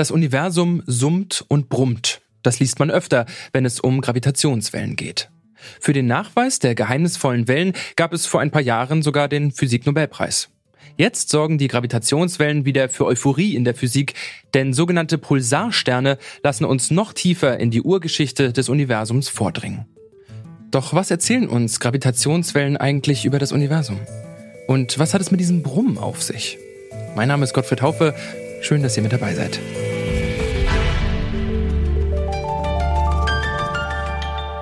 Das Universum summt und brummt. Das liest man öfter, wenn es um Gravitationswellen geht. Für den Nachweis der geheimnisvollen Wellen gab es vor ein paar Jahren sogar den Physiknobelpreis. Jetzt sorgen die Gravitationswellen wieder für Euphorie in der Physik, denn sogenannte Pulsarsterne lassen uns noch tiefer in die Urgeschichte des Universums vordringen. Doch was erzählen uns Gravitationswellen eigentlich über das Universum? Und was hat es mit diesem Brummen auf sich? Mein Name ist Gottfried Haufe. Schön, dass ihr mit dabei seid.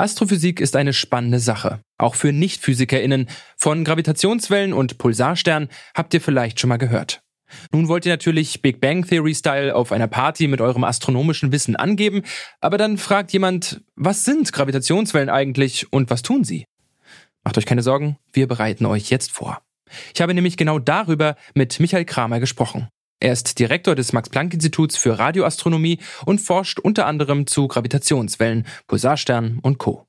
Astrophysik ist eine spannende Sache, auch für Nicht-PhysikerInnen. Von Gravitationswellen und Pulsarsternen habt ihr vielleicht schon mal gehört. Nun wollt ihr natürlich Big Bang Theory Style auf einer Party mit eurem astronomischen Wissen angeben, aber dann fragt jemand, was sind Gravitationswellen eigentlich und was tun sie? Macht euch keine Sorgen, wir bereiten euch jetzt vor. Ich habe nämlich genau darüber mit Michael Kramer gesprochen. Er ist Direktor des Max-Planck-Instituts für Radioastronomie und forscht unter anderem zu Gravitationswellen, Pulsarsternen und Co.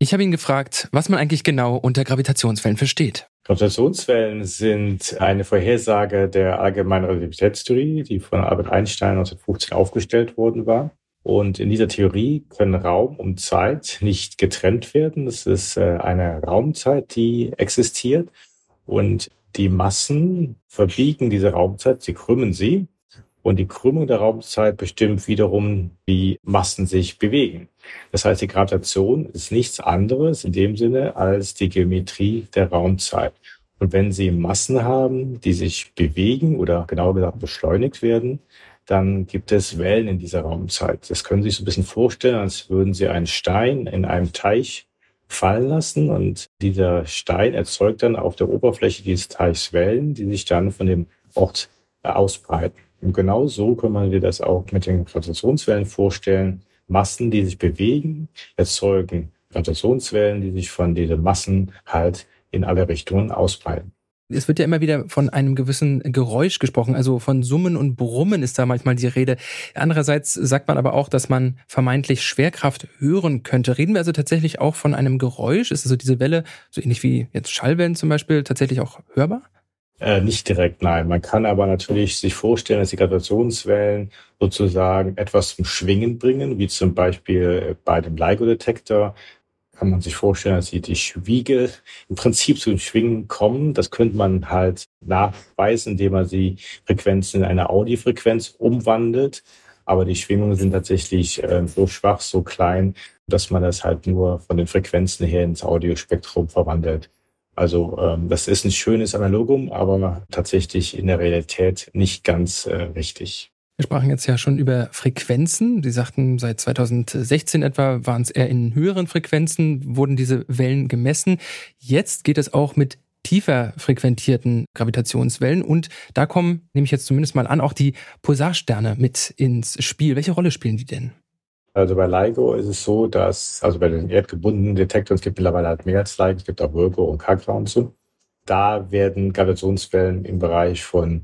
Ich habe ihn gefragt, was man eigentlich genau unter Gravitationswellen versteht. Gravitationswellen sind eine Vorhersage der allgemeinen Relativitätstheorie, die von Albert Einstein 1915 aufgestellt worden war. Und in dieser Theorie können Raum und Zeit nicht getrennt werden. Das ist äh, eine Raumzeit, die existiert. Und die Massen verbiegen diese Raumzeit, sie krümmen sie. Und die Krümmung der Raumzeit bestimmt wiederum, wie Massen sich bewegen. Das heißt, die Gravitation ist nichts anderes in dem Sinne als die Geometrie der Raumzeit. Und wenn Sie Massen haben, die sich bewegen oder genauer gesagt beschleunigt werden, dann gibt es Wellen in dieser Raumzeit. Das können Sie sich so ein bisschen vorstellen, als würden Sie einen Stein in einem Teich fallen lassen und dieser Stein erzeugt dann auf der Oberfläche dieses Teichs Wellen, die sich dann von dem Ort ausbreiten. Und genau so kann man sich das auch mit den Gravitationswellen vorstellen. Massen, die sich bewegen, erzeugen Gravitationswellen, die sich von diesen Massen halt in alle Richtungen ausbreiten. Es wird ja immer wieder von einem gewissen Geräusch gesprochen, also von Summen und Brummen ist da manchmal die Rede. Andererseits sagt man aber auch, dass man vermeintlich Schwerkraft hören könnte. Reden wir also tatsächlich auch von einem Geräusch? Ist also diese Welle, so ähnlich wie jetzt Schallwellen zum Beispiel, tatsächlich auch hörbar? Äh, nicht direkt, nein. Man kann aber natürlich sich vorstellen, dass die Gravitationswellen sozusagen etwas zum Schwingen bringen, wie zum Beispiel bei dem LIGO-Detektor kann man sich vorstellen, dass die, die Schwiege im Prinzip zum Schwingen kommen. Das könnte man halt nachweisen, indem man die Frequenzen in eine Audiofrequenz umwandelt. Aber die Schwingungen sind tatsächlich äh, so schwach, so klein, dass man das halt nur von den Frequenzen her ins Audiospektrum verwandelt. Also ähm, das ist ein schönes Analogum, aber tatsächlich in der Realität nicht ganz äh, richtig. Wir sprachen jetzt ja schon über Frequenzen. Sie sagten, seit 2016 etwa waren es eher in höheren Frequenzen, wurden diese Wellen gemessen. Jetzt geht es auch mit tiefer frequentierten Gravitationswellen und da kommen, nehme ich jetzt zumindest mal an, auch die Pulsarsterne mit ins Spiel. Welche Rolle spielen die denn? Also bei LIGO ist es so, dass, also bei den erdgebundenen Detektoren, es gibt mittlerweile halt mehr als LIGO, es gibt auch Virgo und Kagra und so. Da werden Gravitationswellen im Bereich von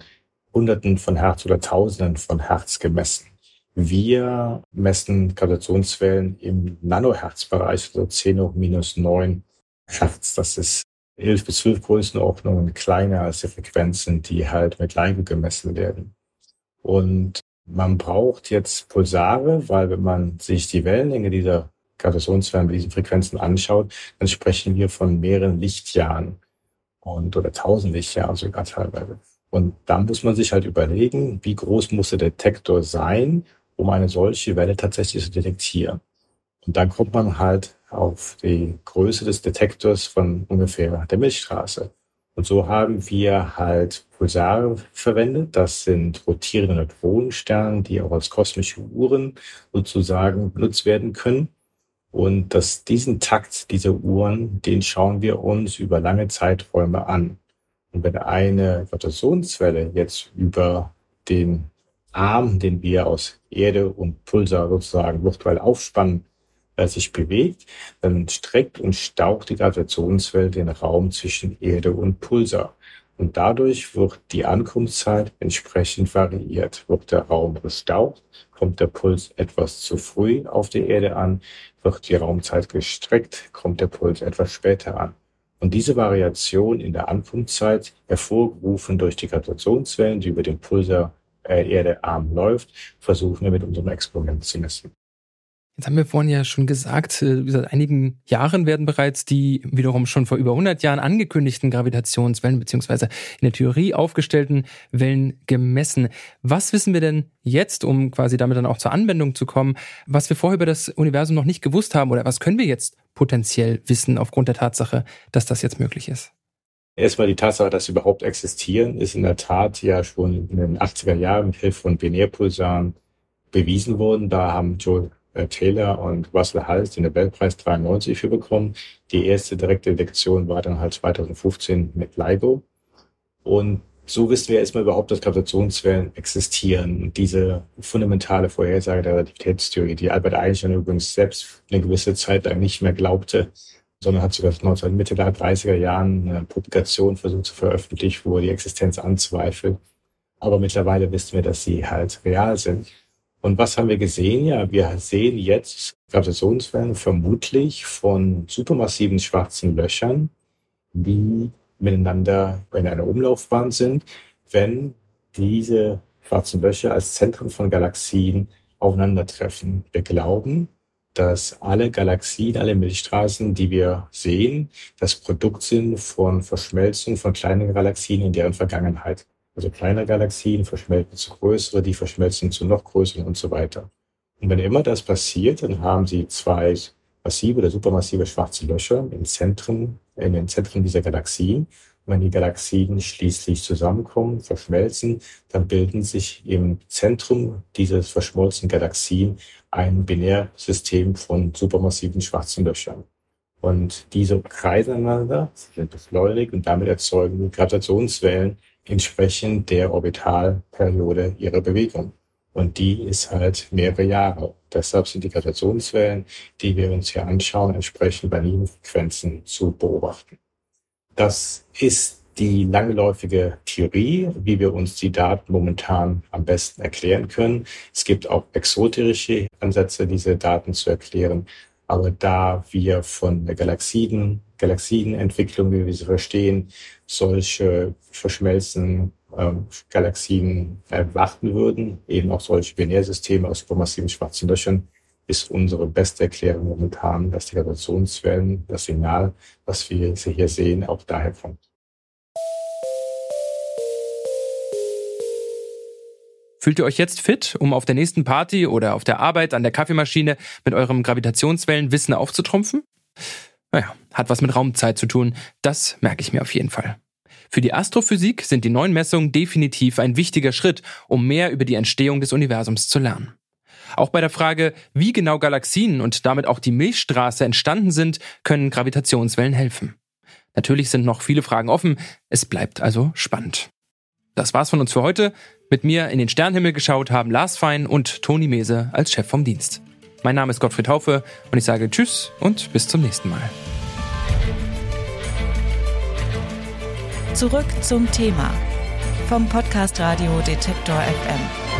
Hunderten von Hertz oder Tausenden von Hertz gemessen. Wir messen Gravitationswellen im Nanohertzbereich, also 10 hoch minus 9 Hertz. Das ist 11 bis 12 Größenordnungen kleiner als die Frequenzen, die halt mit LIGO gemessen werden. Und man braucht jetzt Pulsare, weil wenn man sich die Wellenlänge dieser Gravitationswellen mit diesen Frequenzen anschaut, dann sprechen wir von mehreren Lichtjahren und oder tausend Lichtjahren sogar teilweise. Und dann muss man sich halt überlegen, wie groß muss der Detektor sein, um eine solche Welle tatsächlich zu detektieren. Und dann kommt man halt auf die Größe des Detektors von ungefähr der Milchstraße. Und so haben wir halt Pulsare verwendet. Das sind rotierende Neutronensterne, die auch als kosmische Uhren sozusagen benutzt werden können. Und dass diesen Takt dieser Uhren, den schauen wir uns über lange Zeiträume an. Und wenn eine Gravitationswelle jetzt über den Arm, den wir aus Erde und Pulsar sozusagen virtuell aufspannen, äh, sich bewegt, dann streckt und staucht die Gravitationswelle den Raum zwischen Erde und Pulsar. Und dadurch wird die Ankunftszeit entsprechend variiert. Wird der Raum gestaucht, kommt der Puls etwas zu früh auf die Erde an, wird die Raumzeit gestreckt, kommt der Puls etwas später an. Und diese Variation in der Ankunftszeit, hervorgerufen durch die Gravitationswellen, die über den Pulsar äh, Erdearm läuft, versuchen wir mit unserem Experiment zu messen. Jetzt haben wir vorhin ja schon gesagt, äh, seit einigen Jahren werden bereits die wiederum schon vor über 100 Jahren angekündigten Gravitationswellen beziehungsweise in der Theorie aufgestellten Wellen gemessen. Was wissen wir denn jetzt, um quasi damit dann auch zur Anwendung zu kommen, was wir vorher über das Universum noch nicht gewusst haben oder was können wir jetzt potenziell wissen aufgrund der Tatsache, dass das jetzt möglich ist? Erstmal die Tatsache, dass sie überhaupt existieren, ist in der Tat ja schon in den 80er Jahren mit Hilfe von Binärpulsaren bewiesen worden. Da haben Joe äh, Taylor und Russell Hals den Nobelpreis 93 für bekommen. Die erste direkte Detektion war dann halt 2015 mit LIGO. Und so wissen wir erstmal überhaupt, dass Gravitationswellen existieren. Und diese fundamentale Vorhersage der Relativitätstheorie, die Albert Einstein übrigens selbst eine gewisse Zeit lang nicht mehr glaubte, sondern hat sogar 19 Mitte der 30er Jahren eine Publikation versucht zu veröffentlichen, wo er die Existenz anzweifelt. Aber mittlerweile wissen wir, dass sie halt real sind. Und was haben wir gesehen? Ja, wir sehen jetzt Gravitationswellen vermutlich von supermassiven schwarzen Löchern, die miteinander in einer Umlaufbahn sind, wenn diese schwarzen Löcher als Zentren von Galaxien aufeinandertreffen. Wir glauben, dass alle Galaxien, alle Milchstraßen, die wir sehen, das Produkt sind von Verschmelzung von kleinen Galaxien in deren Vergangenheit. Also kleine Galaxien verschmelzen zu größere, die verschmelzen zu noch größeren und so weiter. Und wenn immer das passiert, dann haben Sie zwei massive oder supermassive schwarze Löcher im Zentren, in den Zentren dieser Galaxien. Und wenn die Galaxien schließlich zusammenkommen, verschmelzen, dann bilden sich im Zentrum dieses verschmolzenen Galaxien ein Binärsystem von supermassiven schwarzen Löchern. Und diese kreisen aneinander, sind beschleunigt und damit erzeugen Gravitationswellen, entsprechend der Orbitalperiode ihrer Bewegung. Und die ist halt mehrere Jahre. Deshalb sind die Gravitationswellen, die wir uns hier anschauen, entsprechend bei Linienfrequenzen zu beobachten. Das ist die langläufige Theorie, wie wir uns die Daten momentan am besten erklären können. Es gibt auch exoterische Ansätze, diese Daten zu erklären. Aber da wir von der Galaxien, Galaxienentwicklung, wie wir sie verstehen, solche verschmelzenden ähm, Galaxien erwarten würden, eben auch solche Binärsysteme aus supermassiven schwarzen Löchern, ist unsere beste Erklärung momentan, dass die Gravitationswellen, das Signal, was wir hier sehen, auch daher kommt. Fühlt ihr euch jetzt fit, um auf der nächsten Party oder auf der Arbeit an der Kaffeemaschine mit eurem Gravitationswellenwissen aufzutrumpfen? Naja, hat was mit Raumzeit zu tun, das merke ich mir auf jeden Fall. Für die Astrophysik sind die neuen Messungen definitiv ein wichtiger Schritt, um mehr über die Entstehung des Universums zu lernen. Auch bei der Frage, wie genau Galaxien und damit auch die Milchstraße entstanden sind, können Gravitationswellen helfen. Natürlich sind noch viele Fragen offen, es bleibt also spannend. Das war's von uns für heute. Mit mir in den Sternenhimmel geschaut haben Lars Fein und Toni Mese als Chef vom Dienst. Mein Name ist Gottfried Haufe und ich sage Tschüss und bis zum nächsten Mal. Zurück zum Thema vom Podcast Radio Detektor FM.